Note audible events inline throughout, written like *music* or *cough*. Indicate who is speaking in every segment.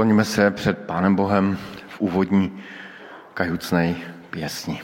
Speaker 1: skloňme se před Pánem Bohem v úvodní kajucnej pěsni.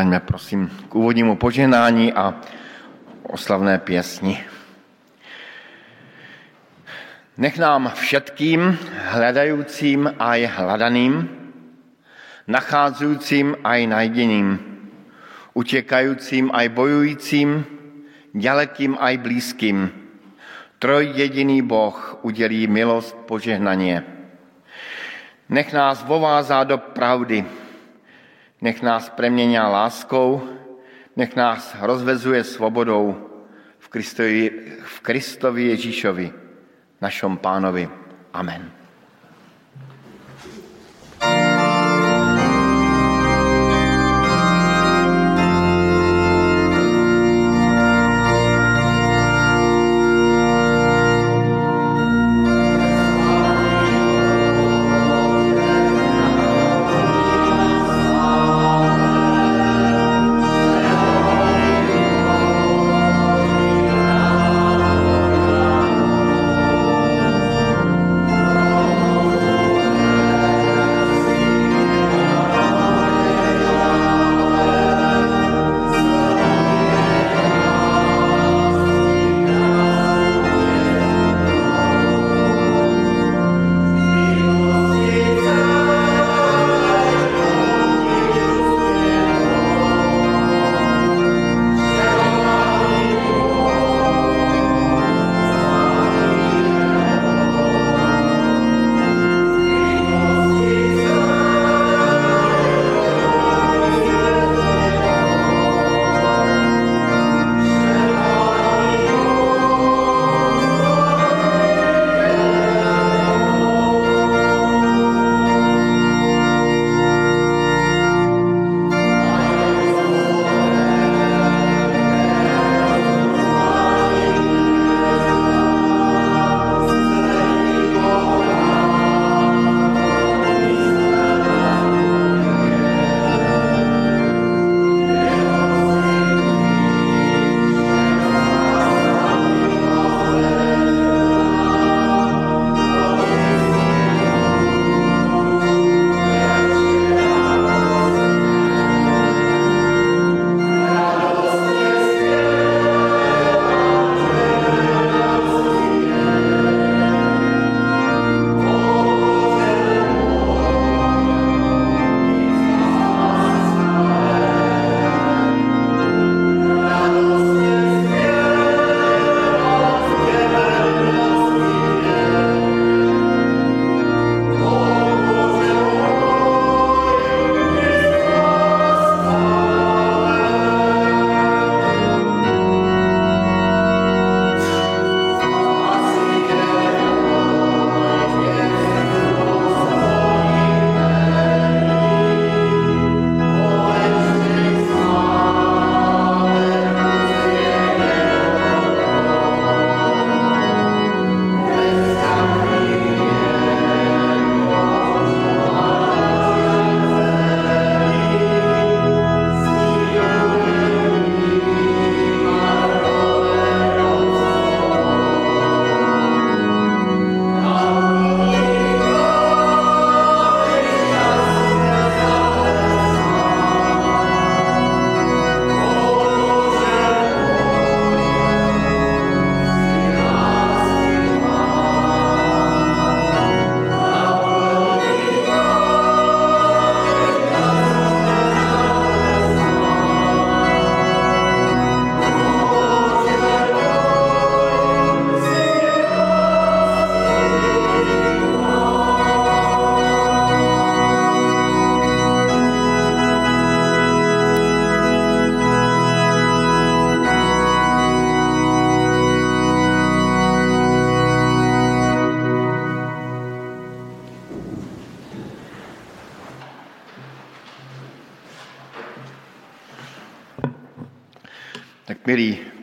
Speaker 1: Povstaňme prosím k úvodnímu poženání a oslavné pěsni. Nech nám všetkým, hledajícím a je hledaným, nacházejícím a i najdeným, utěkajícím a bojujícím, ďalekým a blízkým, trojjediný Boh udělí milost požehnaně. Nech nás vovázá do pravdy, nech nás preměňá láskou, nech nás rozvezuje svobodou v Kristovi, v Kristovi Ježíšovi, našom pánovi. Amen.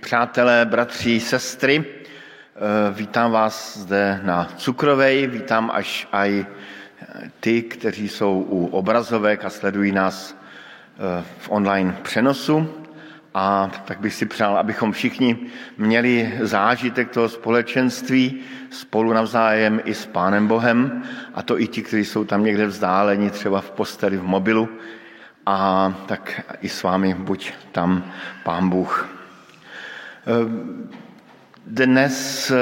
Speaker 1: Přátelé, bratři, sestry, eh, vítám vás zde na Cukrovej, vítám až aj ty, kteří jsou u obrazovek a sledují nás eh, v online přenosu. A tak bych si přál, abychom všichni měli zážitek toho společenství spolu navzájem i s Pánem Bohem, a to i ti, kteří jsou tam někde vzdáleni, třeba v posteli, v mobilu, a tak i s vámi buď tam Pán Bůh. Dnes eh,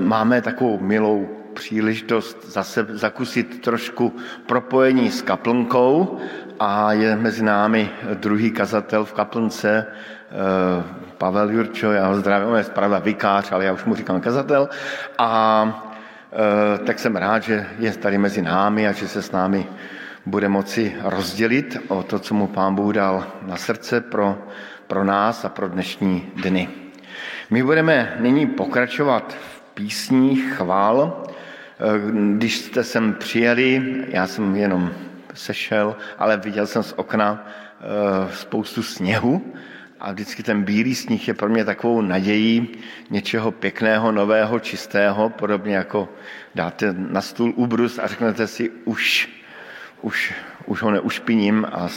Speaker 1: máme takovou milou příležitost zase zakusit trošku propojení s kaplnkou a je mezi námi druhý kazatel v kaplnce, eh, Pavel Jurčo, já ho zdravím, on je zpravda vikář, ale já už mu říkám kazatel. A tak jsem rád, že je tady mezi námi a že se s námi bude moci rozdělit o to, co mu pán Bůh dal na srdce pro, pro nás a pro dnešní dny. My budeme nyní pokračovat v písních chvál. Když jste sem přijeli, já jsem jenom sešel, ale viděl jsem z okna eh, spoustu sněhu a vždycky ten bílý sníh je pro mě takovou nadějí něčeho pěkného, nového, čistého, podobně jako dáte na stůl ubrus a řeknete si, už, už, už ho neušpiním a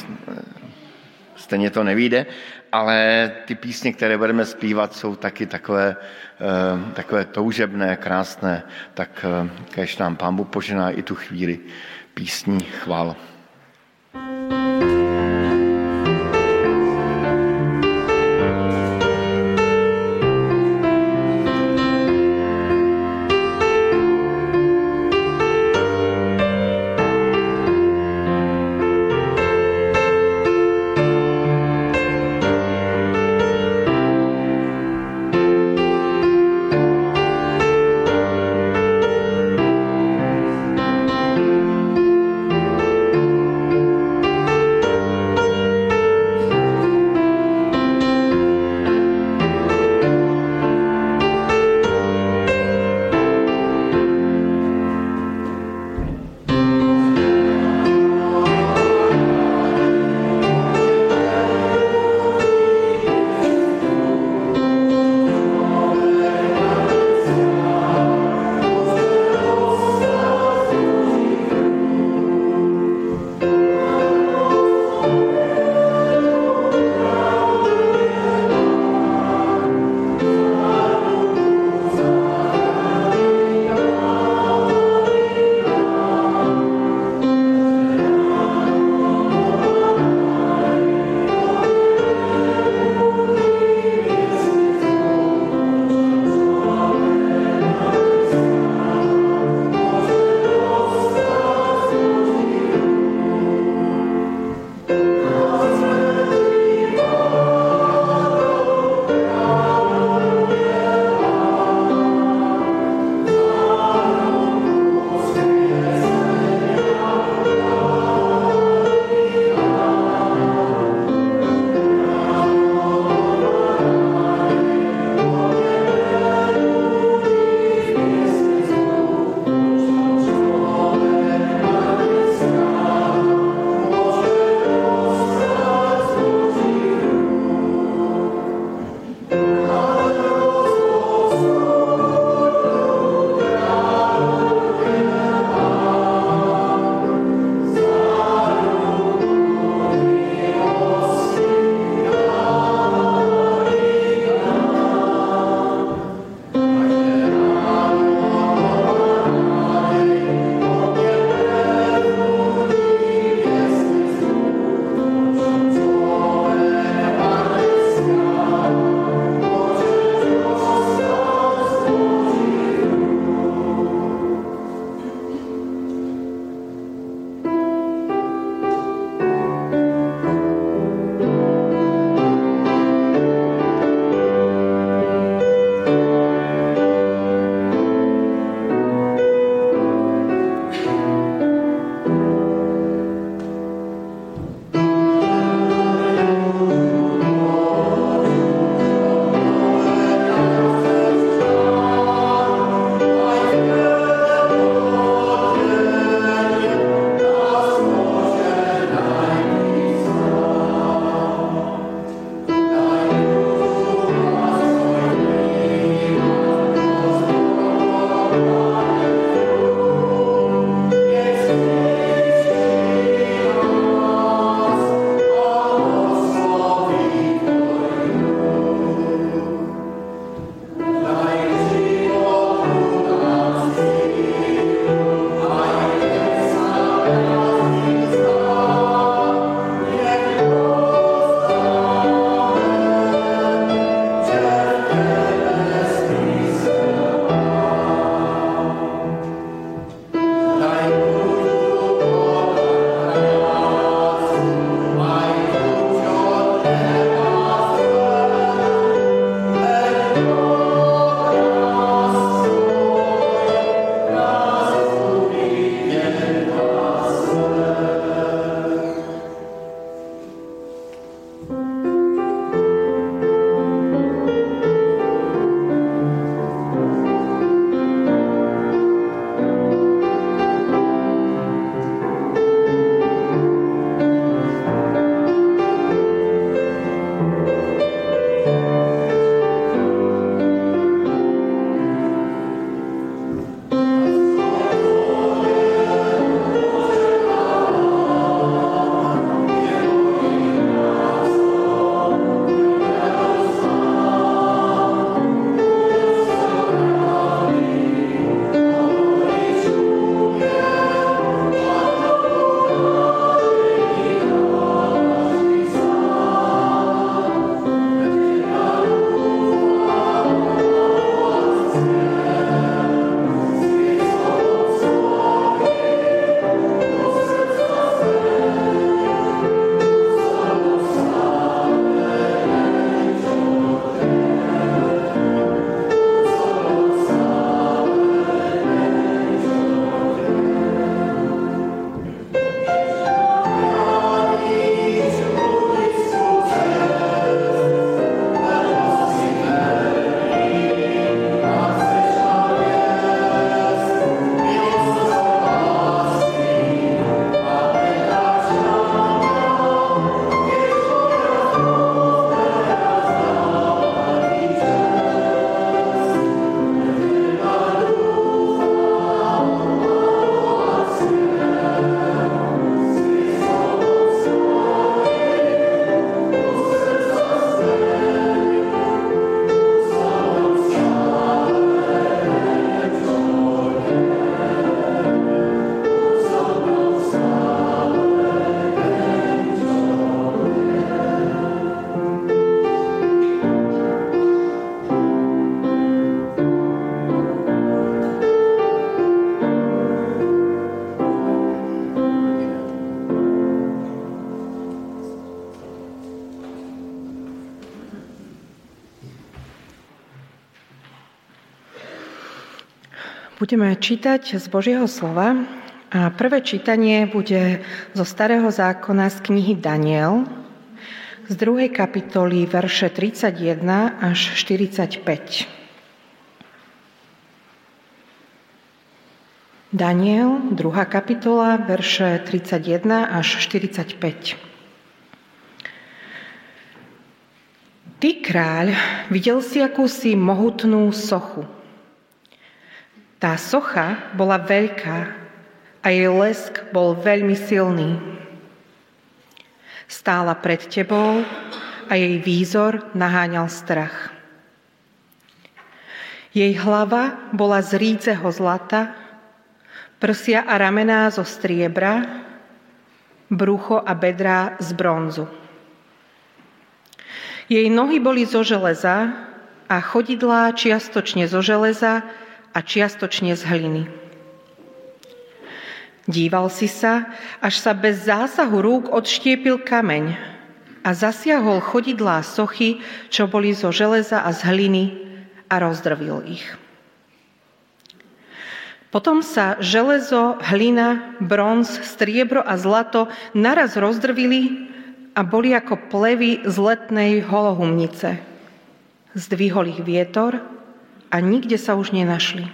Speaker 1: stejně to nevíde, ale ty písně, které budeme zpívat, jsou taky takové, eh, takové toužebné, krásné, tak eh, kež nám Pán Bůh požená i tu chvíli písní chvál.
Speaker 2: Budeme čítať z Božieho slova a prvé čítanie bude zo Starého zákona z knihy Daniel z druhej kapitoly verše 31 až 45. Daniel, druhá kapitola, verše 31 až 45. Ty, kráľ, videl si akúsi mohutnú sochu – tá socha bola veľká a jej lesk bol veľmi silný. Stála pred tebou a jej výzor naháňal strach. Jej hlava bola z ríceho zlata, prsia a ramená zo striebra, brucho a bedrá z bronzu. Jej nohy boli zo železa a chodidlá čiastočne zo železa a čiastočne z hliny. Díval si sa, až sa bez zásahu rúk odštiepil kameň a zasiahol chodidlá sochy, čo boli zo železa a z hliny a rozdrvil ich. Potom sa železo, hlina, bronz, striebro a zlato naraz rozdrvili a boli ako plevy z letnej holohumnice. Zdvihol ich vietor a nikde sa už nenašli.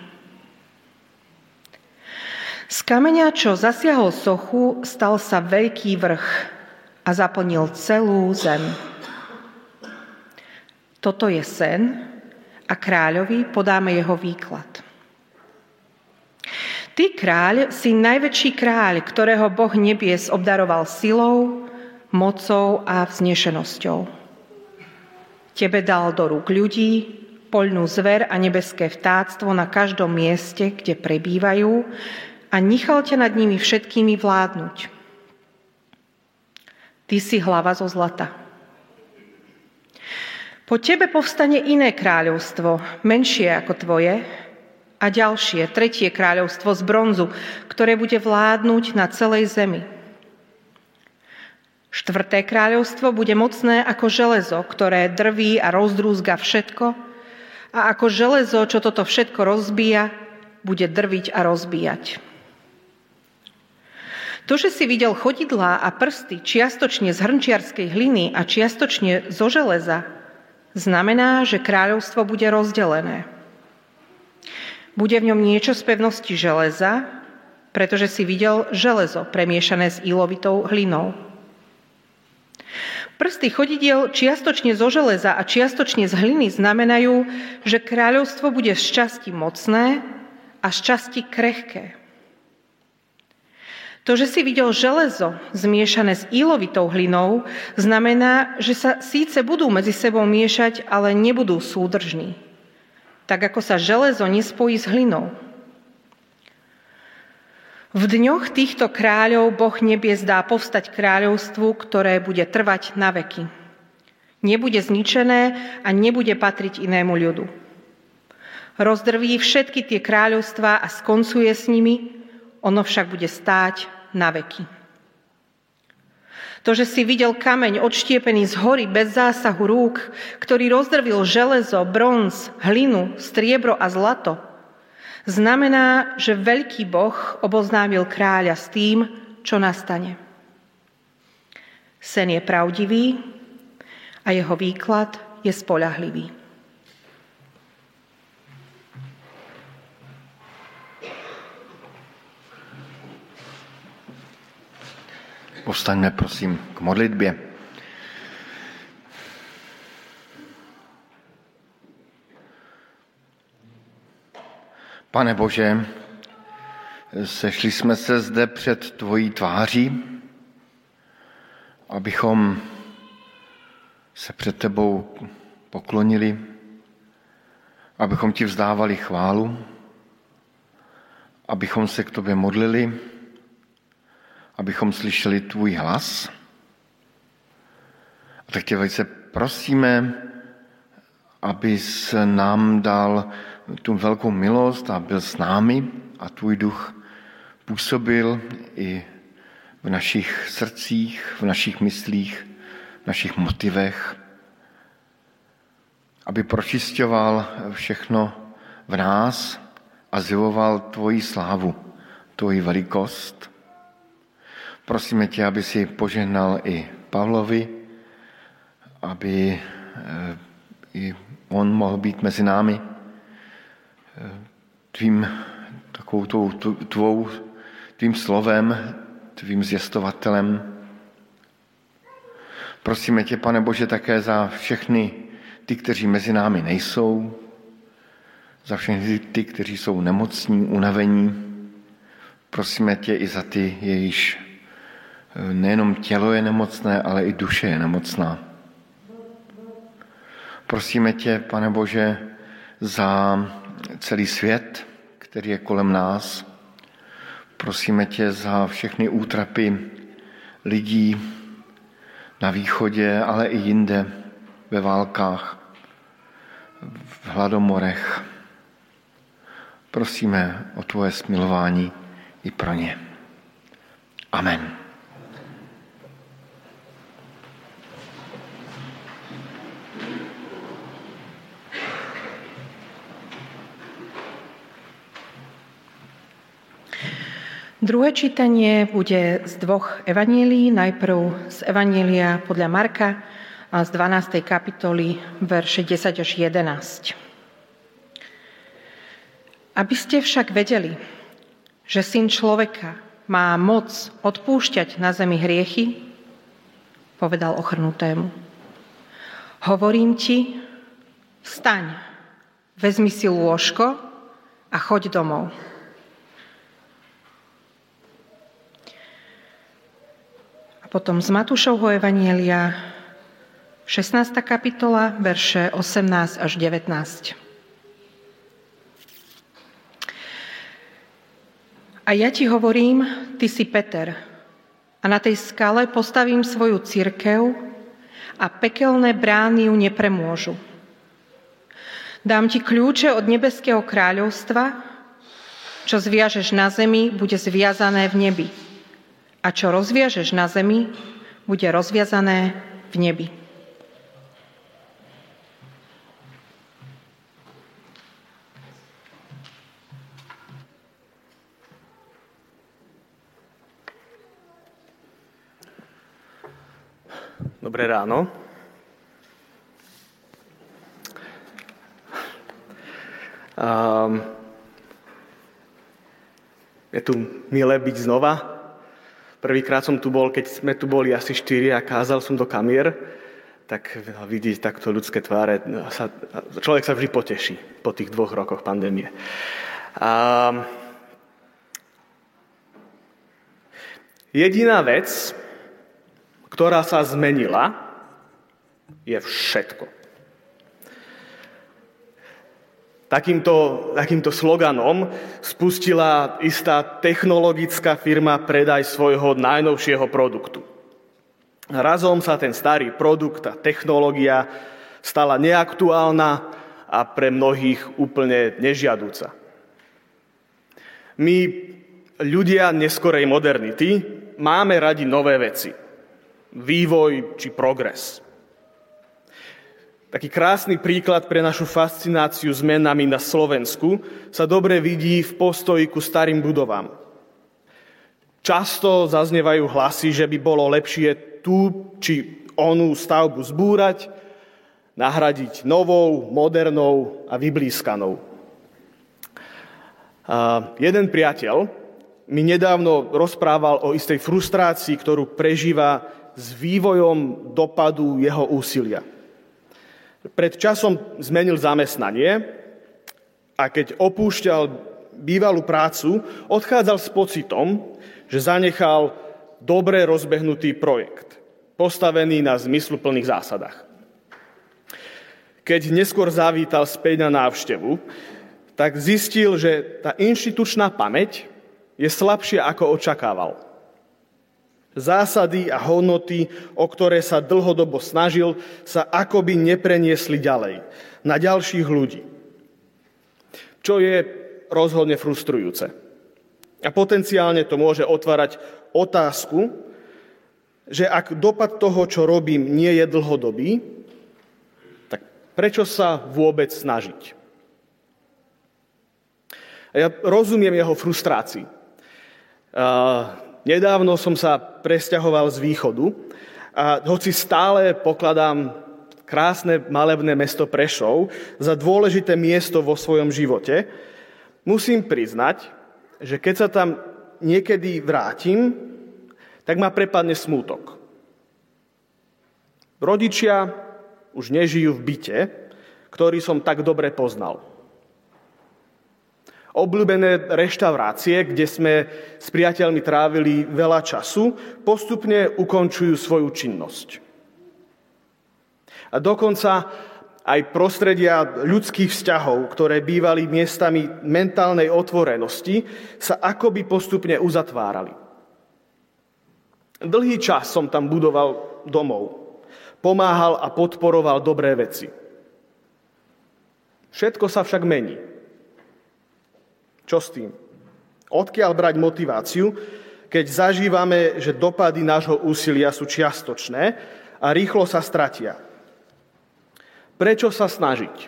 Speaker 2: Z kameňa, čo zasiahol sochu, stal sa veľký vrch a zaplnil celú zem. Toto je sen a kráľovi podáme jeho výklad. Ty, kráľ, si najväčší kráľ, ktorého Boh nebies obdaroval silou, mocou a vznešenosťou. Tebe dal do rúk ľudí, poľnú zver a nebeské vtáctvo na každom mieste, kde prebývajú a nechal ťa nad nimi všetkými vládnuť. Ty si hlava zo zlata. Po tebe povstane iné kráľovstvo, menšie ako tvoje, a ďalšie, tretie kráľovstvo z bronzu, ktoré bude vládnuť na celej zemi. Štvrté kráľovstvo bude mocné ako železo, ktoré drví a rozdrúzga všetko, a ako železo, čo toto všetko rozbíja, bude drviť a rozbíjať. To, že si videl chodidlá a prsty čiastočne z hrnčiarskej hliny a čiastočne zo železa, znamená, že kráľovstvo bude rozdelené. Bude v ňom niečo z pevnosti železa, pretože si videl železo premiešané s ilovitou hlinou. Prsty chodidiel čiastočne zo železa a čiastočne z hliny znamenajú, že kráľovstvo bude z časti mocné a z časti krehké. To, že si videl železo zmiešané s ílovitou hlinou, znamená, že sa síce budú medzi sebou miešať, ale nebudú súdržní. Tak ako sa železo nespojí s hlinou. V dňoch týchto kráľov Boh nebies dá povstať kráľovstvu, ktoré bude trvať na veky. Nebude zničené a nebude patriť inému ľudu. Rozdrví všetky tie kráľovstvá a skoncuje s nimi, ono však bude stáť na veky. To, že si videl kameň odštiepený z hory bez zásahu rúk, ktorý rozdrvil železo, bronz, hlinu, striebro a zlato – znamená, že veľký Boh oboznámil kráľa s tým, čo nastane. Sen je pravdivý a jeho výklad je spolahlivý.
Speaker 1: Postaňme prosím k modlitbě. Pane Bože, sešli jsme se zde před tvojí tváří, abychom se před tebou poklonili, abychom ti vzdávali chválu, abychom se k tobě modlili, abychom slyšeli tvůj hlas. A tak tě velice prosíme, abys nám dal tu velkou milost a byl s námi a tvůj duch působil i v našich srdcích, v našich myslích, v našich motivech, aby pročisťoval všechno v nás a zjevoval tvoji slávu, tvoji velikost. Prosíme tě, aby si požehnal i Pavlovi, aby eh, i on mohl být mezi námi tvým, takovou tou, tvou, tvým slovem, tvým zjistovatelem. Prosíme tě, pane Bože, také za všechny ty, kteří mezi námi nejsou, za všechny ty, kteří jsou nemocní, unavení. Prosíme tě i za ty, jejíž eh, nejenom tělo je nemocné, ale i duše je nemocná. Prosíme tě, pane Bože, za celý svět, který je kolem nás. Prosíme tě za všechny útrapy lidí na východě, ale i jinde ve válkách, v hladomorech. Prosíme o tvoje smilování i pro ně. Amen.
Speaker 2: Druhé čítanie bude z dvoch evanílií. Najprv z evanília podľa Marka a z 12. kapitoly verše 10 až 11. Aby ste však vedeli, že syn človeka má moc odpúšťať na zemi hriechy, povedal ochrnutému. Hovorím ti, vstaň, vezmi si lôžko a choď domov. Potom z Matúšovho Evanielia 16. kapitola, verše 18 až 19. A ja ti hovorím, ty si Peter, a na tej skale postavím svoju církev a pekelné brány ju nepremôžu. Dám ti kľúče od nebeského kráľovstva, čo zviažeš na zemi, bude zviazané v nebi a čo rozviažeš na zemi, bude rozviazané v nebi.
Speaker 3: Dobré ráno. Um, je tu milé byť znova. Prvýkrát som tu bol, keď sme tu boli asi štyri a kázal som do kamier, tak vidieť takto ľudské tváre, sa, človek sa vždy poteší po tých dvoch rokoch pandémie. Um, jediná vec, ktorá sa zmenila, je všetko. Takýmto, takýmto sloganom spustila istá technologická firma predaj svojho najnovšieho produktu. Razom sa ten starý produkt, tá technológia stala neaktuálna a pre mnohých úplne nežiadúca. My, ľudia neskorej modernity, máme radi nové veci. Vývoj či progres. Taký krásny príklad pre našu fascináciu zmenami na Slovensku sa dobre vidí v postoji ku starým budovám. Často zaznievajú hlasy, že by bolo lepšie tú či onú stavbu zbúrať, nahradiť novou, modernou a vyblískanou. A jeden priateľ mi nedávno rozprával o istej frustrácii, ktorú prežíva s vývojom dopadu jeho úsilia. Pred časom zmenil zamestnanie a keď opúšťal bývalú prácu, odchádzal s pocitom, že zanechal dobre rozbehnutý projekt, postavený na zmysluplných zásadách. Keď neskôr zavítal späť na návštevu, tak zistil, že tá inštitučná pamäť je slabšia, ako očakával zásady a hodnoty, o ktoré sa dlhodobo snažil, sa akoby nepreniesli ďalej, na ďalších ľudí. Čo je rozhodne frustrujúce. A potenciálne to môže otvárať otázku, že ak dopad toho, čo robím, nie je dlhodobý, tak prečo sa vôbec snažiť? A ja rozumiem jeho frustrácii. Nedávno som sa presťahoval z východu a hoci stále pokladám krásne malebné mesto Prešov za dôležité miesto vo svojom živote, musím priznať, že keď sa tam niekedy vrátim, tak ma prepadne smútok. Rodičia už nežijú v byte, ktorý som tak dobre poznal obľúbené reštaurácie, kde sme s priateľmi trávili veľa času, postupne ukončujú svoju činnosť. A dokonca aj prostredia ľudských vzťahov, ktoré bývali miestami mentálnej otvorenosti, sa akoby postupne uzatvárali. Dlhý čas som tam budoval domov. Pomáhal a podporoval dobré veci. Všetko sa však mení. Čo s tým? Odkiaľ brať motiváciu, keď zažívame, že dopady nášho úsilia sú čiastočné a rýchlo sa stratia? Prečo sa snažiť,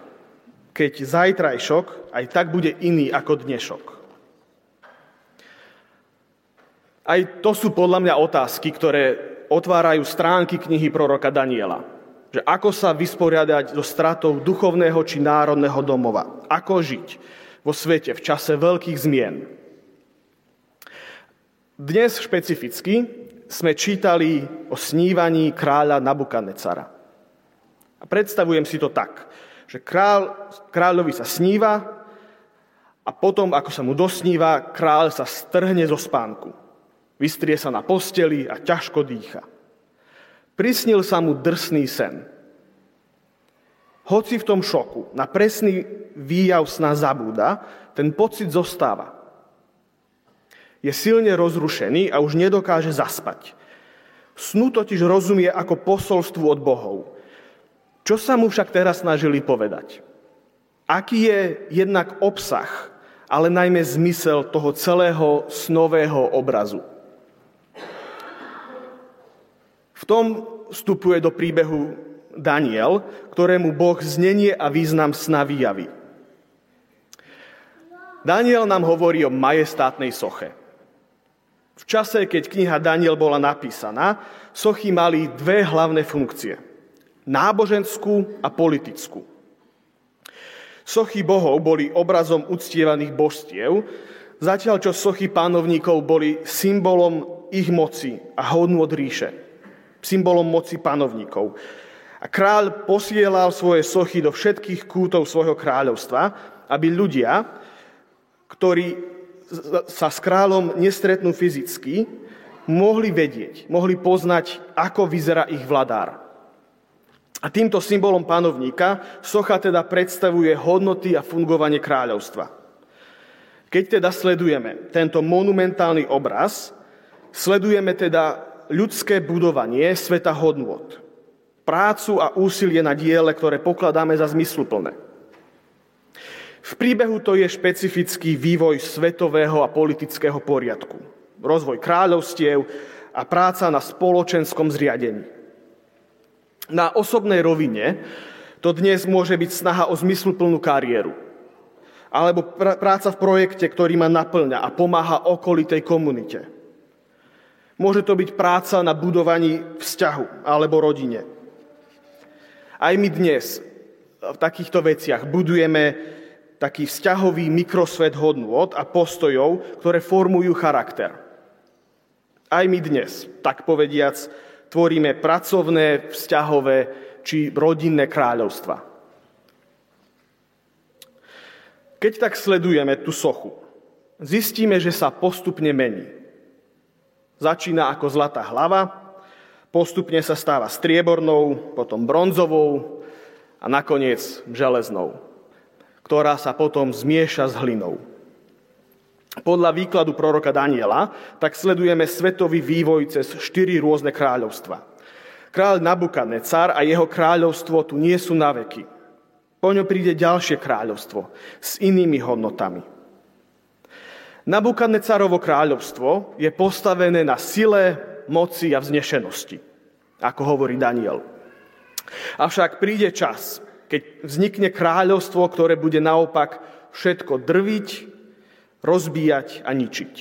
Speaker 3: keď zajtrajšok aj tak bude iný ako dnešok? Aj to sú podľa mňa otázky, ktoré otvárajú stránky knihy proroka Daniela. Že ako sa vysporiadať so stratou duchovného či národného domova. Ako žiť vo svete v čase veľkých zmien. Dnes špecificky sme čítali o snívaní kráľa Nabukadnecara. A predstavujem si to tak, že kráľ, kráľovi sa sníva a potom, ako sa mu dosníva, kráľ sa strhne zo spánku. Vystrie sa na posteli a ťažko dýcha. Prisnil sa mu drsný sen – hoci v tom šoku na presný výjav sna zabúda, ten pocit zostáva. Je silne rozrušený a už nedokáže zaspať. Snu totiž rozumie ako posolstvu od bohov. Čo sa mu však teraz snažili povedať? Aký je jednak obsah, ale najmä zmysel toho celého snového obrazu? V tom vstupuje do príbehu Daniel, ktorému Boh znenie a význam sna vyjaví. Daniel nám hovorí o majestátnej soche. V čase, keď kniha Daniel bola napísaná, sochy mali dve hlavné funkcie. Náboženskú a politickú. Sochy bohov boli obrazom uctievaných božstiev, zatiaľ čo sochy pánovníkov boli symbolom ich moci a hodnú od ríše. Symbolom moci pánovníkov. A kráľ posielal svoje sochy do všetkých kútov svojho kráľovstva, aby ľudia, ktorí sa s kráľom nestretnú fyzicky, mohli vedieť, mohli poznať, ako vyzerá ich vladár. A týmto symbolom panovníka socha teda predstavuje hodnoty a fungovanie kráľovstva. Keď teda sledujeme tento monumentálny obraz, sledujeme teda ľudské budovanie sveta hodnot, prácu a úsilie na diele, ktoré pokladáme za zmysluplné. V príbehu to je špecifický vývoj svetového a politického poriadku, rozvoj kráľovstiev a práca na spoločenskom zriadení. Na osobnej rovine to dnes môže byť snaha o zmysluplnú kariéru, alebo pr- práca v projekte, ktorý ma naplňa a pomáha okolitej komunite. Môže to byť práca na budovaní vzťahu alebo rodine. Aj my dnes v takýchto veciach budujeme taký vzťahový mikrosvet hodnôt a postojov, ktoré formujú charakter. Aj my dnes, tak povediac, tvoríme pracovné, vzťahové či rodinné kráľovstva. Keď tak sledujeme tú sochu, zistíme, že sa postupne mení. Začína ako zlatá hlava, postupne sa stáva striebornou, potom bronzovou a nakoniec železnou ktorá sa potom zmieša s hlinou. Podľa výkladu proroka Daniela tak sledujeme svetový vývoj cez štyri rôzne kráľovstva. Kráľ Nabukadnecar a jeho kráľovstvo tu nie sú na veky. Po ňom príde ďalšie kráľovstvo s inými hodnotami. Nabukadnecarovo kráľovstvo je postavené na sile, moci a vznešenosti, ako hovorí Daniel. Avšak príde čas, keď vznikne kráľovstvo, ktoré bude naopak všetko drviť, rozbíjať a ničiť.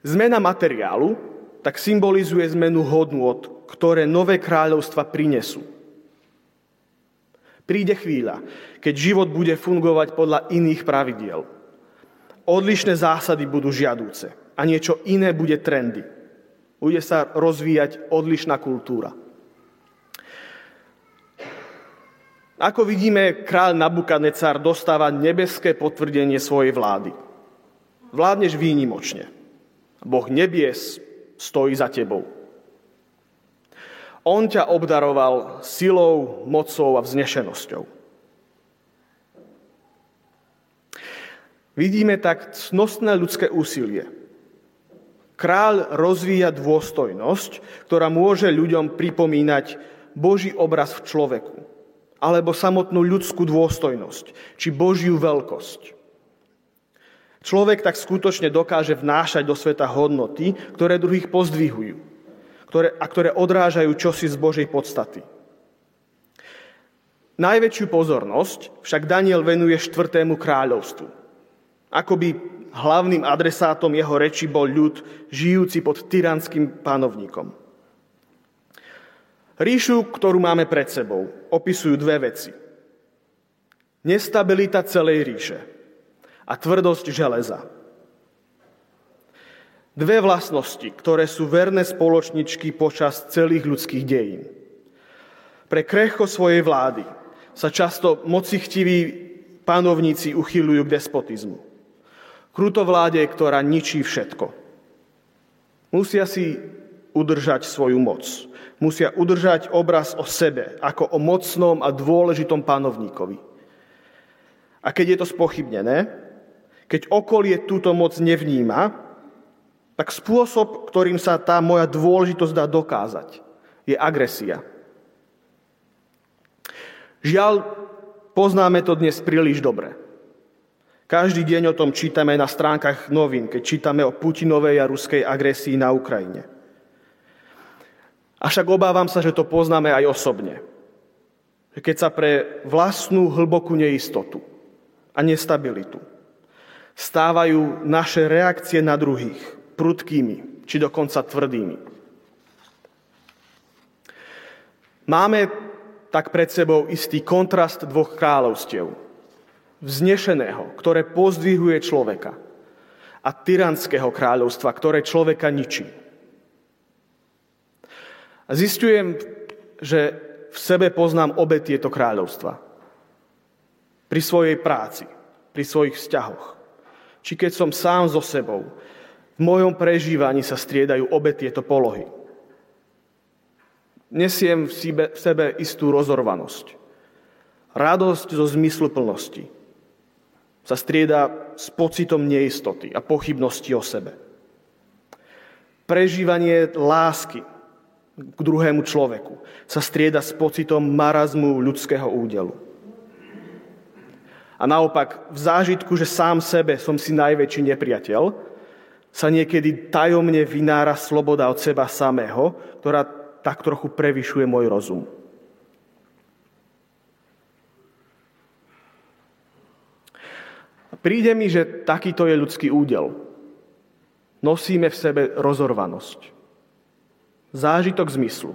Speaker 3: Zmena materiálu tak symbolizuje zmenu hodnôt, ktoré nové kráľovstva prinesú. Príde chvíľa, keď život bude fungovať podľa iných pravidiel. Odlišné zásady budú žiadúce a niečo iné bude trendy. Bude sa rozvíjať odlišná kultúra. Ako vidíme, kráľ Nabukadnecar dostáva nebeské potvrdenie svojej vlády. Vládneš výnimočne. Boh nebies stojí za tebou. On ťa obdaroval silou, mocou a vznešenosťou. Vidíme tak cnostné ľudské úsilie. Kráľ rozvíja dôstojnosť, ktorá môže ľuďom pripomínať Boží obraz v človeku alebo samotnú ľudskú dôstojnosť, či Božiu veľkosť. Človek tak skutočne dokáže vnášať do sveta hodnoty, ktoré druhých pozdvihujú a ktoré odrážajú čosi z Božej podstaty. Najväčšiu pozornosť však Daniel venuje štvrtému kráľovstvu. Akoby hlavným adresátom jeho reči bol ľud, žijúci pod tyranským panovníkom. Ríšu, ktorú máme pred sebou, opisujú dve veci. Nestabilita celej ríše a tvrdosť železa. Dve vlastnosti, ktoré sú verné spoločničky počas celých ľudských dejín. Pre krehko svojej vlády sa často mocichtiví panovníci uchylujú k despotizmu. Krutovláde, ktorá ničí všetko. Musia si udržať svoju moc musia udržať obraz o sebe ako o mocnom a dôležitom panovníkovi. A keď je to spochybnené, keď okolie túto moc nevníma, tak spôsob, ktorým sa tá moja dôležitosť dá dokázať, je agresia. Žiaľ, poznáme to dnes príliš dobre. Každý deň o tom čítame na stránkach novín, keď čítame o Putinovej a ruskej agresii na Ukrajine. Avšak obávam sa, že to poznáme aj osobne. Keď sa pre vlastnú hlbokú neistotu a nestabilitu stávajú naše reakcie na druhých prudkými, či dokonca tvrdými. Máme tak pred sebou istý kontrast dvoch kráľovstiev. Vznešeného, ktoré pozdvihuje človeka a tyranského kráľovstva, ktoré človeka ničí. A zistujem, že v sebe poznám obe tieto kráľovstva. Pri svojej práci, pri svojich vzťahoch. Či keď som sám so sebou, v mojom prežívaní sa striedajú obe tieto polohy. Nesiem v sebe, istú rozorvanosť. Radosť zo zmysluplnosti sa strieda s pocitom neistoty a pochybnosti o sebe. Prežívanie lásky k druhému človeku sa strieda s pocitom marazmu ľudského údelu. A naopak, v zážitku, že sám sebe som si najväčší nepriateľ, sa niekedy tajomne vynára sloboda od seba samého, ktorá tak trochu prevyšuje môj rozum. Príde mi, že takýto je ľudský údel. Nosíme v sebe rozorvanosť. Zážitok zmyslu.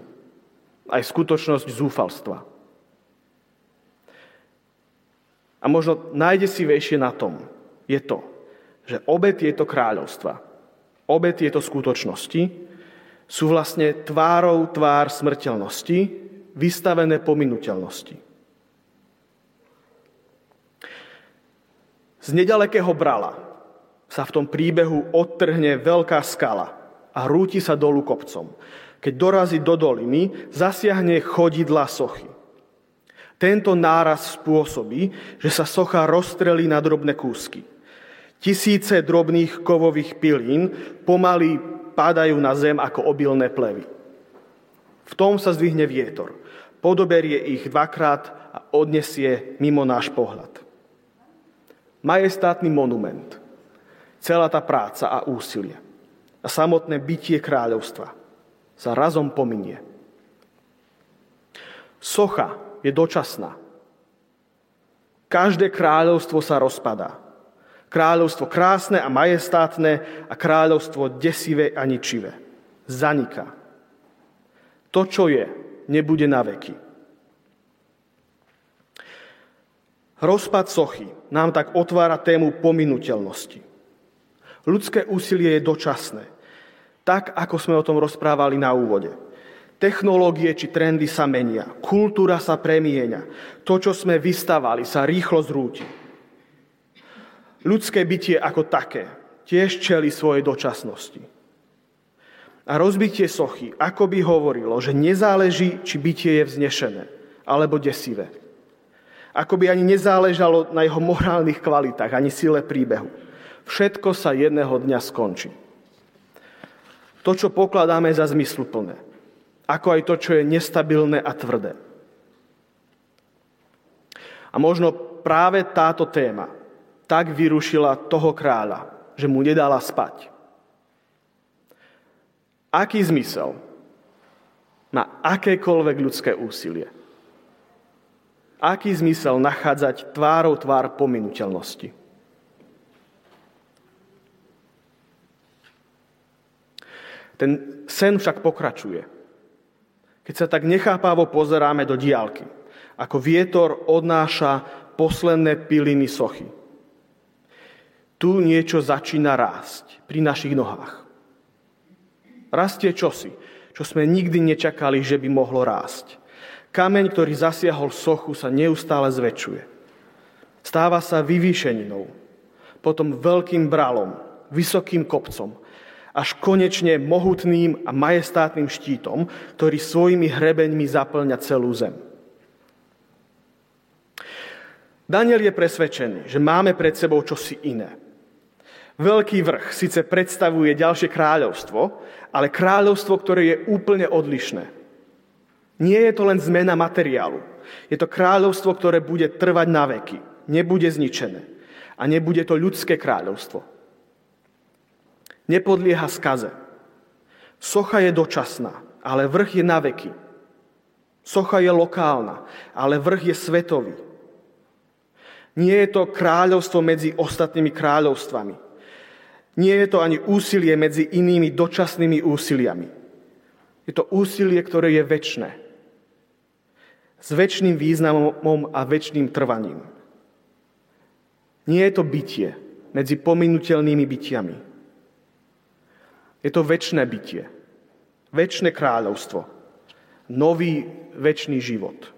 Speaker 3: Aj skutočnosť zúfalstva. A možno najdesivejšie na tom je to, že obe tieto kráľovstva, obe tieto skutočnosti sú vlastne tvárou tvár smrteľnosti, vystavené pominuteľnosti. Z nedalekého brala sa v tom príbehu odtrhne veľká skala a rúti sa dolu kopcom. Keď dorazí do doliny, zasiahne chodidla sochy. Tento náraz spôsobí, že sa socha rozstrelí na drobné kúsky. Tisíce drobných kovových pilín pomaly padajú na zem ako obilné plevy. V tom sa zdvihne vietor. Podoberie ich dvakrát a odnesie mimo náš pohľad. Majestátny monument. Celá tá práca a úsilie a samotné bytie kráľovstva sa razom pominie. Socha je dočasná. Každé kráľovstvo sa rozpadá. Kráľovstvo krásne a majestátne a kráľovstvo desivé a ničivé. Zanika. To, čo je, nebude na veky. Rozpad sochy nám tak otvára tému pominuteľnosti. Ľudské úsilie je dočasné. Tak, ako sme o tom rozprávali na úvode. Technológie či trendy sa menia, kultúra sa premieňa. To, čo sme vystavali, sa rýchlo zrúti. Ľudské bytie ako také tiež čeli svojej dočasnosti. A rozbitie sochy ako by hovorilo, že nezáleží, či bytie je vznešené alebo desivé. Ako by ani nezáležalo na jeho morálnych kvalitách, ani sile príbehu. Všetko sa jedného dňa skončí. To, čo pokladáme za zmysluplné, ako aj to, čo je nestabilné a tvrdé. A možno práve táto téma tak vyrušila toho kráľa, že mu nedala spať. Aký zmysel má akékoľvek ľudské úsilie? Aký zmysel nachádzať tvárou tvár pominuteľnosti? Ten sen však pokračuje. Keď sa tak nechápavo pozeráme do diálky, ako vietor odnáša posledné piliny sochy tu niečo začína rásť pri našich nohách. Rastie čosi, čo sme nikdy nečakali, že by mohlo rásť. Kameň, ktorý zasiahol sochu, sa neustále zväčšuje. Stáva sa vyvýšeninou, potom veľkým bralom, vysokým kopcom, až konečne mohutným a majestátnym štítom, ktorý svojimi hrebeňmi zaplňa celú zem. Daniel je presvedčený, že máme pred sebou čosi iné. Veľký vrch síce predstavuje ďalšie kráľovstvo, ale kráľovstvo, ktoré je úplne odlišné. Nie je to len zmena materiálu. Je to kráľovstvo, ktoré bude trvať na veky. Nebude zničené. A nebude to ľudské kráľovstvo. Nepodlieha skaze. Socha je dočasná, ale vrch je na veky. Socha je lokálna, ale vrch je svetový. Nie je to kráľovstvo medzi ostatnými kráľovstvami. Nie je to ani úsilie medzi inými dočasnými úsiliami. Je to úsilie, ktoré je väčšné. S väčšným významom a väčšným trvaním. Nie je to bytie medzi pominutelnými bytiami. Je to väčšné bytie. Väčšné kráľovstvo. Nový väčší život.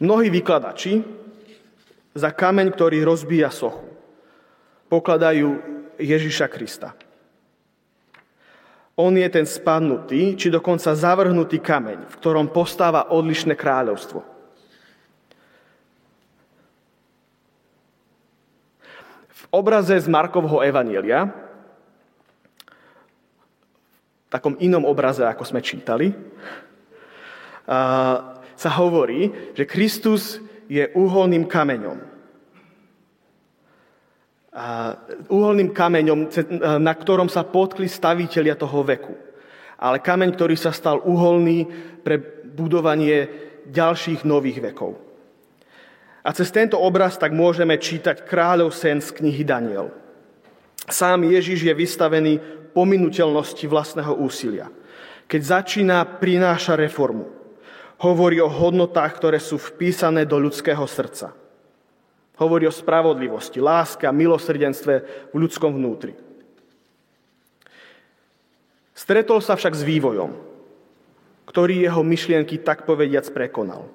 Speaker 3: Mnohí vykladači za kameň, ktorý rozbíja sochu, pokladajú Ježiša Krista. On je ten spadnutý, či dokonca zavrhnutý kameň, v ktorom postáva odlišné kráľovstvo. V obraze z Markovho Evanielia, v takom inom obraze, ako sme čítali, sa hovorí, že Kristus je uholným kameňom. Uholným kameňom, na ktorom sa potkli stavitelia toho veku. Ale kameň, ktorý sa stal uholný pre budovanie ďalších nových vekov. A cez tento obraz tak môžeme čítať kráľov sen z knihy Daniel. Sám Ježiš je vystavený pominuteľnosti vlastného úsilia. Keď začína, prináša reformu hovorí o hodnotách, ktoré sú vpísané do ľudského srdca. Hovorí o spravodlivosti, láske a milosrdenstve v ľudskom vnútri. Stretol sa však s vývojom, ktorý jeho myšlienky tak povediac prekonal.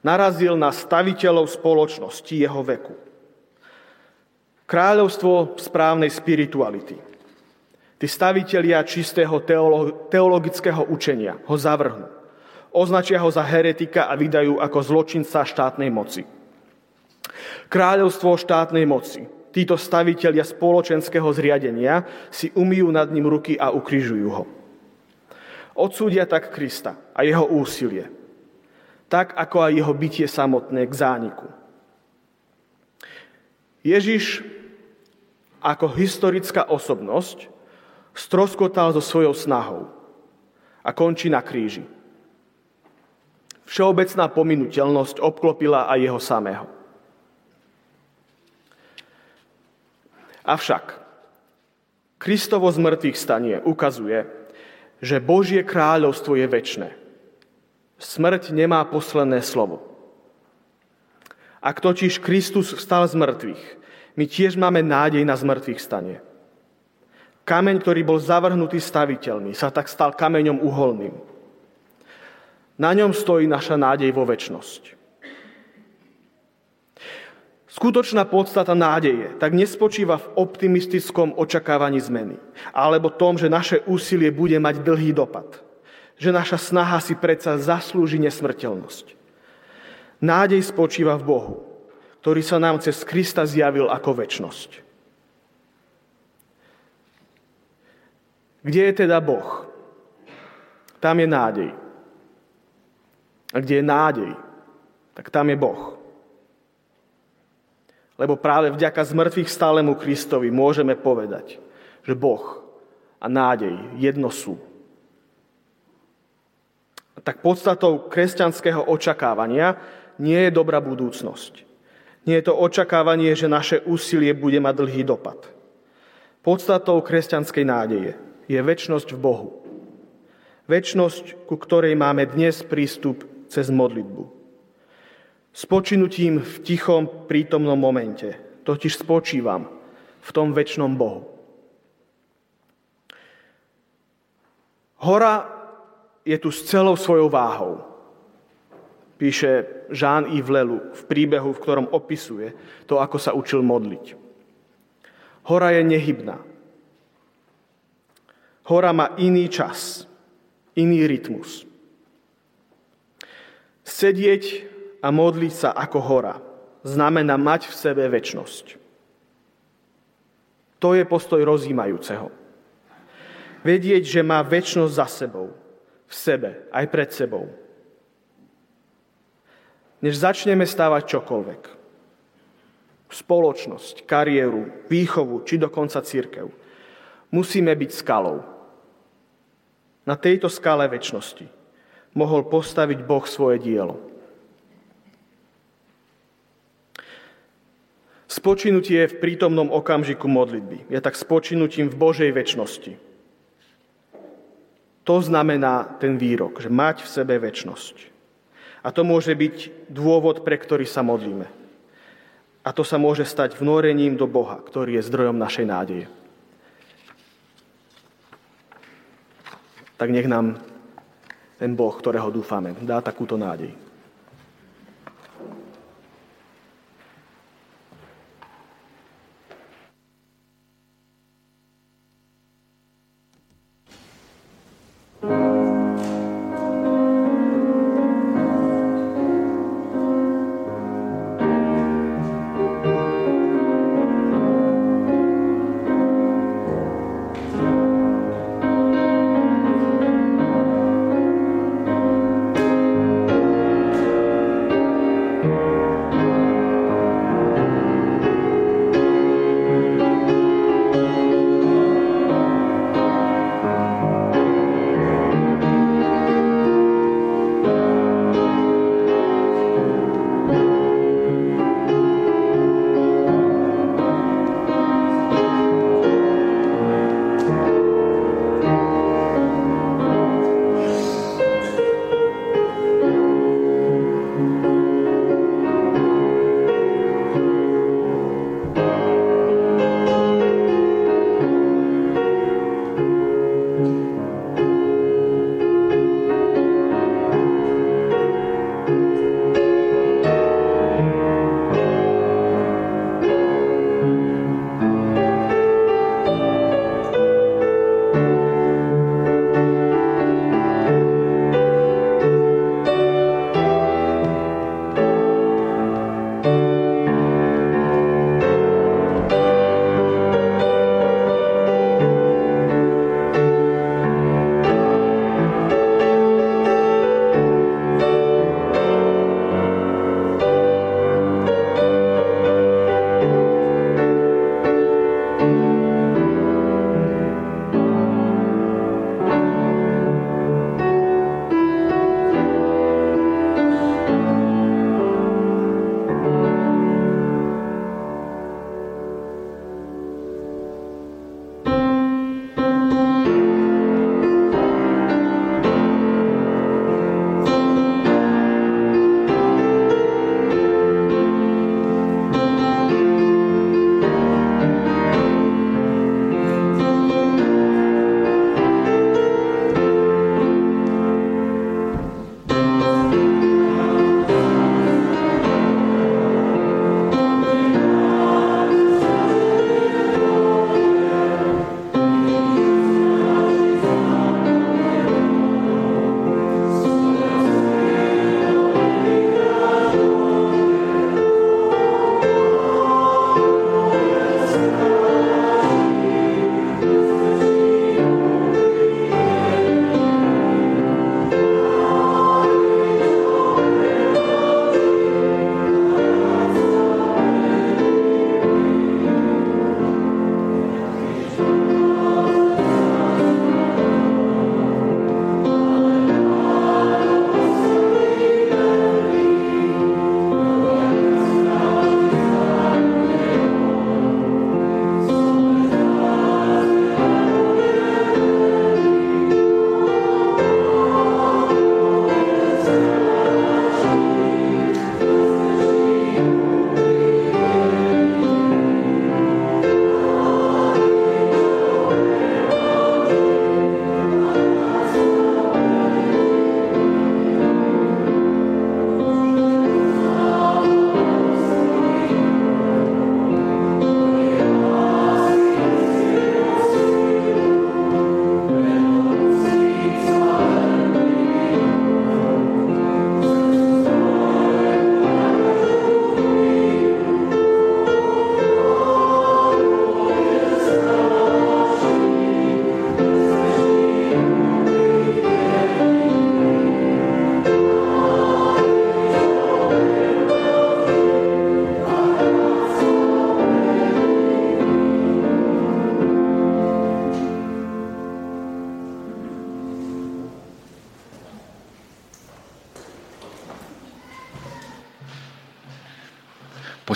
Speaker 3: Narazil na staviteľov spoločnosti jeho veku. Kráľovstvo správnej spirituality. Tí stavitelia čistého teologického učenia ho zavrhnú označia ho za heretika a vydajú ako zločinca štátnej moci. Kráľovstvo štátnej moci. Títo stavitelia spoločenského zriadenia si umýjú nad ním ruky a ukrižujú ho. Odsúdia tak Krista a jeho úsilie, tak ako aj jeho bytie samotné k zániku. Ježiš ako historická osobnosť stroskotal so svojou snahou a končí na kríži. Všeobecná pominuteľnosť obklopila aj jeho samého. Avšak Kristovo z mŕtvych stanie ukazuje, že Božie kráľovstvo je väčné. Smrť nemá posledné slovo. Ak totiž Kristus vstal z mŕtvych, my tiež máme nádej na zmrtvých stanie. Kameň, ktorý bol zavrhnutý staviteľmi, sa tak stal kameňom uholným. Na ňom stojí naša nádej vo väčnosť. Skutočná podstata nádeje tak nespočíva v optimistickom očakávaní zmeny, alebo tom, že naše úsilie bude mať dlhý dopad, že naša snaha si predsa zaslúži nesmrteľnosť. Nádej spočíva v Bohu, ktorý sa nám cez Krista zjavil ako väčnosť. Kde je teda Boh? Tam je nádej. A kde je nádej, tak tam je Boh. Lebo práve vďaka zmrtvých stálemu Kristovi môžeme povedať, že Boh a nádej jedno sú. Tak podstatou kresťanského očakávania nie je dobrá budúcnosť. Nie je to očakávanie, že naše úsilie bude mať dlhý dopad. Podstatou kresťanskej nádeje je väčnosť v Bohu. Väčnosť, ku ktorej máme dnes prístup cez modlitbu. Spočinutím v tichom prítomnom momente, totiž spočívam v tom väčšnom Bohu. Hora je tu s celou svojou váhou. Píše Jean-Yves Lelu v príbehu, v ktorom opisuje to, ako sa učil modliť. Hora je nehybná. Hora má iný čas, iný rytmus. Sedieť a modliť sa ako hora znamená mať v sebe väčnosť. To je postoj rozímajúceho. Vedieť, že má väčnosť za sebou, v sebe, aj pred sebou. Než začneme stávať čokoľvek, spoločnosť, kariéru, výchovu či dokonca církev, musíme byť skalou. Na tejto skale väčšnosti mohol postaviť Boh svoje dielo. Spočinutie v prítomnom okamžiku modlitby je tak spočinutím v Božej väčšnosti. To znamená ten výrok, že mať v sebe väčnosť. A to môže byť dôvod, pre ktorý sa modlíme. A to sa môže stať vnorením do Boha, ktorý je zdrojom našej nádeje. Tak nech nám ten Boh, ktorého dúfame, dá takúto nádej.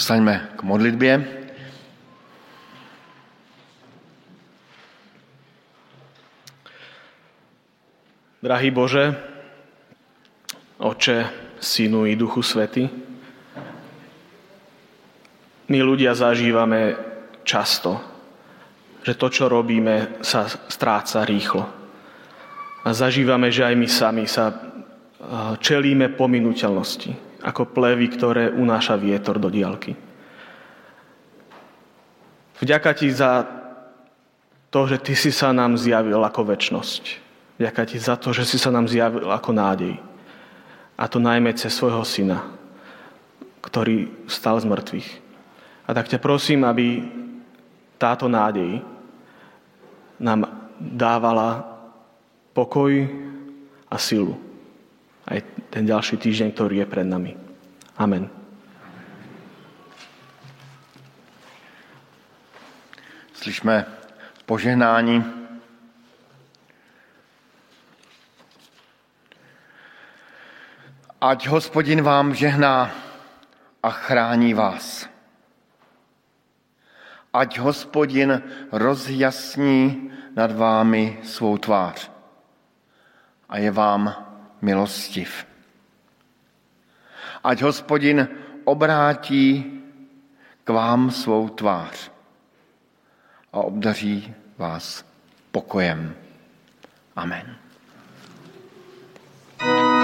Speaker 1: Postaňme k modlitbě.
Speaker 3: Drahý Bože, Oče, Synu i Duchu Svety, my ľudia zažívame často, že to, čo robíme, sa stráca rýchlo. A zažívame, že aj my sami sa čelíme pominuteľnosti ako plevy, ktoré unáša vietor do diálky. Vďaka ti za to, že ty si sa nám zjavil ako väčnosť. Vďaka ti za to, že si sa nám zjavil ako nádej. A to najmä cez svojho syna, ktorý stal z mŕtvych. A tak ťa prosím, aby táto nádej nám dávala pokoj a silu aj ten ďalší týždeň, ktorý je pred nami. Amen.
Speaker 1: Slyšme požehnání. Ať hospodin vám žehná a chrání vás. Ať hospodin rozjasní nad vámi svou tvář a je vám milostiv. Ať hospodin obrátí k vám svou tvář a obdaří vás pokojem. Amen. tak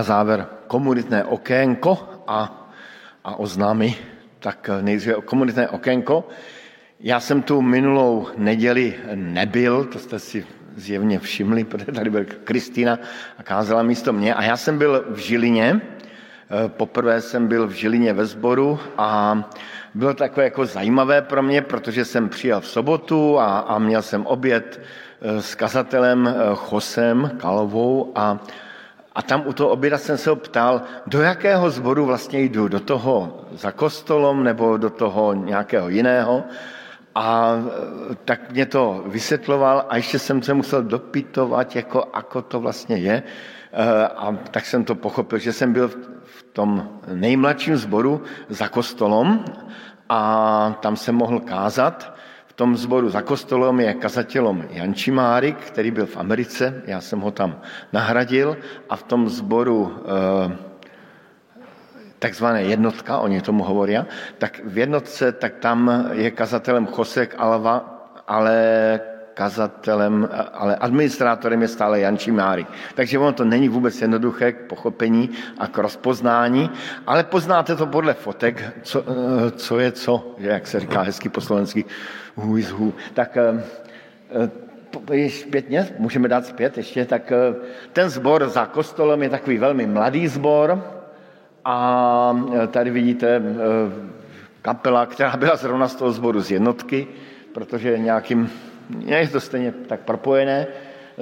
Speaker 1: na závěr komunitné okénko a, a oznámy. Tak nejdříve komunitné okénko. Já jsem tu minulou neděli nebyl, to jste si zjevně všimli, protože tady byl Kristýna a kázala místo mě. A já jsem byl v Žilině, poprvé jsem byl v Žilině ve sboru a bylo takové jako zajímavé pro mě, protože jsem přijel v sobotu a, a měl jsem oběd eh, s kazatelem Chosem eh, Kalovou a, a tam u toho oběda jsem se ho ptal, do jakého zboru vlastně jdu, do toho za kostolom nebo do toho nějakého jiného. A eh, tak mě to vysvětloval a ještě jsem se musel dopytovat, jako, ako to vlastně je. A tak jsem to pochopil, že jsem byl v tom nejmladším zboru za kostolom a tam jsem mohl kázat. Tom zboru za kostolem je kazatelom Jan Čimárik, který byl v Americe, já jsem ho tam nahradil a v tom zboru eh, takzvané jednotka, oni tomu hovorí, tak v jednotce, tak tam je kazatelem Chosek Alva, ale kazatelem, ale administrátorem je stále Jan Čimárik. Takže ono to není vůbec jednoduché k pochopení a k rozpoznání, ale poznáte to podle fotek, co, eh, co je co, jak se říká hezky po slovensky, who is who. Tak eh, eh, zpětně, můžeme dát zpět ještě, tak ten sbor za kostolem je takový velmi mladý sbor a tady vidíte kapela, která byla zrovna z toho sboru z jednotky, protože nějakým je to stejně tak propojené,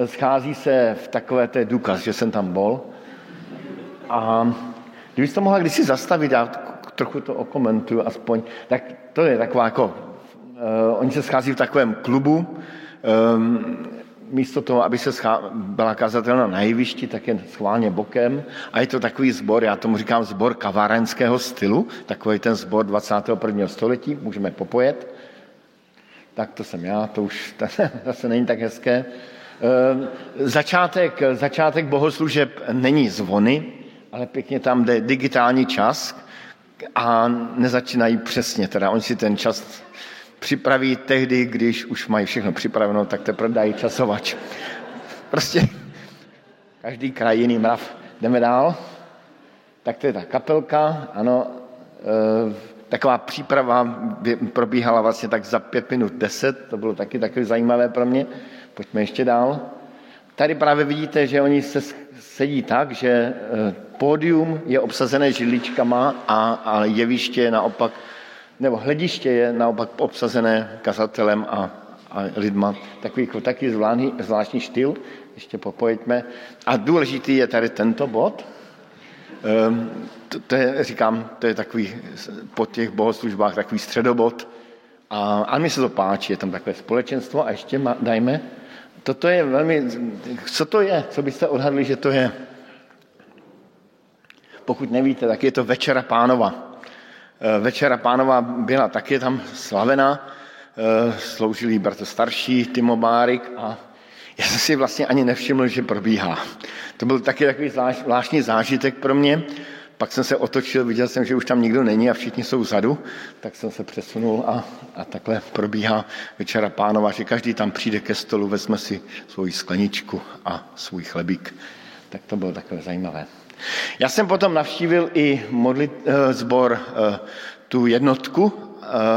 Speaker 1: schází se v takové té důkaz, že jsem tam bol. A kdybyste to mohla kdysi zastavit, já trochu to okomentuju aspoň, tak to je taková jako, uh, oni se schází v takovém klubu, um, místo toho, aby se schá, byla kazatelna na jevišti, tak je schválně bokem. A je to takový zbor, já tomu říkám zbor kavárenského stylu, takový ten zbor 21. století, můžeme popojet tak to jsem já, to už *laughs* zase není tak hezké. Ehm, začátek, začátek bohoslužeb není zvony, ale pěkně tam jde digitální čas a nezačínají přesně. Teda oni si ten čas připraví tehdy, když už mají všechno připraveno, tak teprve dají časovač. *laughs* Prostě každý kraj jiný mrav. Jdeme dál. Tak to je ta kapelka, ano. Ehm, Taková příprava probíhala vlastně tak za pět minut deset, to bylo taky takový zajímavé pro mě. Pojďme ještě dál. Tady právě vidíte, že oni se sedí tak, že eh, pódium je obsazené židličkama a, a jeviště je naopak, nebo hlediště je naopak obsazené kazatelem a, a lidma. Takový, takový zvláštní, zvláštní štýl, ještě popojďme. A důležitý je tady tento bod, to, to je, říkám, to je takový po těch bohoslužbách takový středobod. A, a mi se to páčí, je tam takové společenstvo a ještě ma, dajme, toto je velmi, co to je, co byste odhadli, že to je? Pokud nevíte, tak je to Večera pánova. Ehm, Večera pánova byla taky tam slavená, ehm, sloužili bratr starší, Timo Bárik a já jsem si vlastně ani nevšiml, že probíhá. To byl taky takový zvláštní zážitek pro mě. Pak jsem se otočil, viděl jsem, že už tam nikdo není a všichni jsou vzadu, tak jsem se přesunul a, a takhle probíhá večera pánova, že každý tam přijde ke stolu, vezme si svoji skleničku a svůj chlebík. Tak to bylo takové zajímavé. Já jsem potom navštívil i modlit, eh, zbor eh, tu jednotku, eh,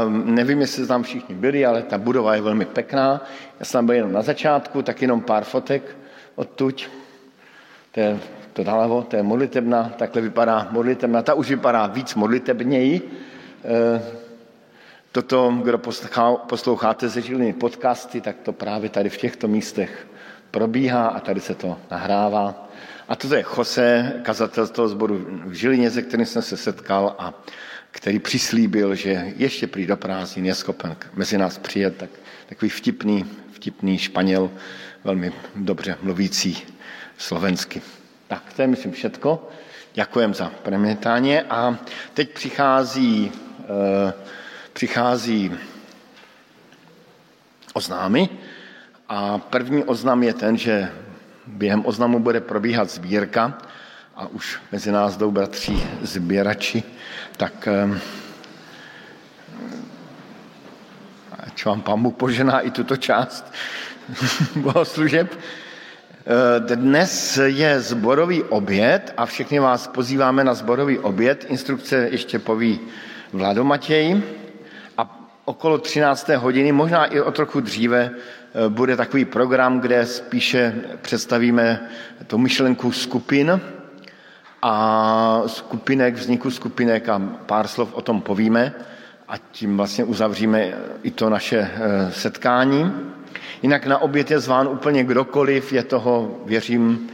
Speaker 1: nevím, jestli tam všichni byli, ale ta budova je velmi pěkná. Já jsem tam byl jenom na začátku, tak jenom pár fotek odtuď to je to nalevo, to je modlitebna, takhle vypadá modlitebna, ta už vypadá víc modlitebněji. Eh, toto, kdo posloucháte ze Žiliny podcasty, tak to právě tady v těchto místech probíhá a tady se to nahrává. A toto je Jose, kazatel z toho zboru v Žilině, se kterým jsem se setkal a který přislíbil, že ještě přijde do prázdnin, je schopen mezi nás přijet, tak takový vtipný, vtipný Španěl, velmi dobře mluvící slovensky. Tak, to je, myslím, všetko. Děkujem za premietání. A teď přichází, e, přichází oznámy. A první oznam je ten, že během oznamu bude probíhat sbírka a už mezi nás jdou bratří sběrači, tak e, ať vám pán Bůh požená i tuto část *laughs* bohoslužeb. služeb Dnes je zborový oběd a všechny vás pozýváme na zborový oběd. Instrukce ještě poví Vlado Matěj. A okolo 13. hodiny, možná i o trochu dříve, bude takový program, kde spíše představíme tu myšlenku skupin a skupinek, vzniku skupinek a pár slov o tom povíme a tím vlastně uzavříme i to naše setkání. Jinak na oběd je zván úplně kdokoliv, je toho, věřím,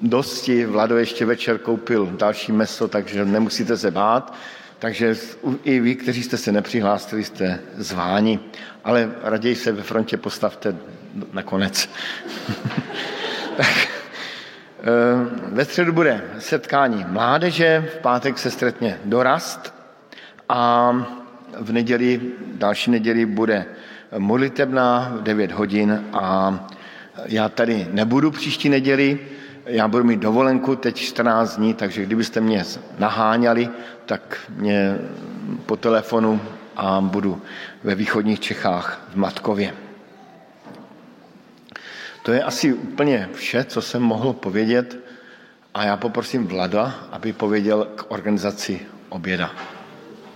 Speaker 1: dosti. Vlado ještě večer koupil další meso, takže nemusíte se bát. Takže i vy, kteří jste se nepřihlásili, jste zváni. Ale raději se ve frontě postavte nakonec. *laughs* tak, eh, ve středu bude setkání mládeže, v pátek se stretne dorast a v neděli, další neděli bude modlitebná v 9 hodin a já tady nebudu příští neděli, já budu mít dovolenku teď 14 dní, takže kdybyste mě naháňali, tak mě po telefonu a budu ve východních Čechách v Matkově. To je asi úplně vše, co jsem mohl povědět a já poprosím Vlada, aby pověděl k organizaci oběda.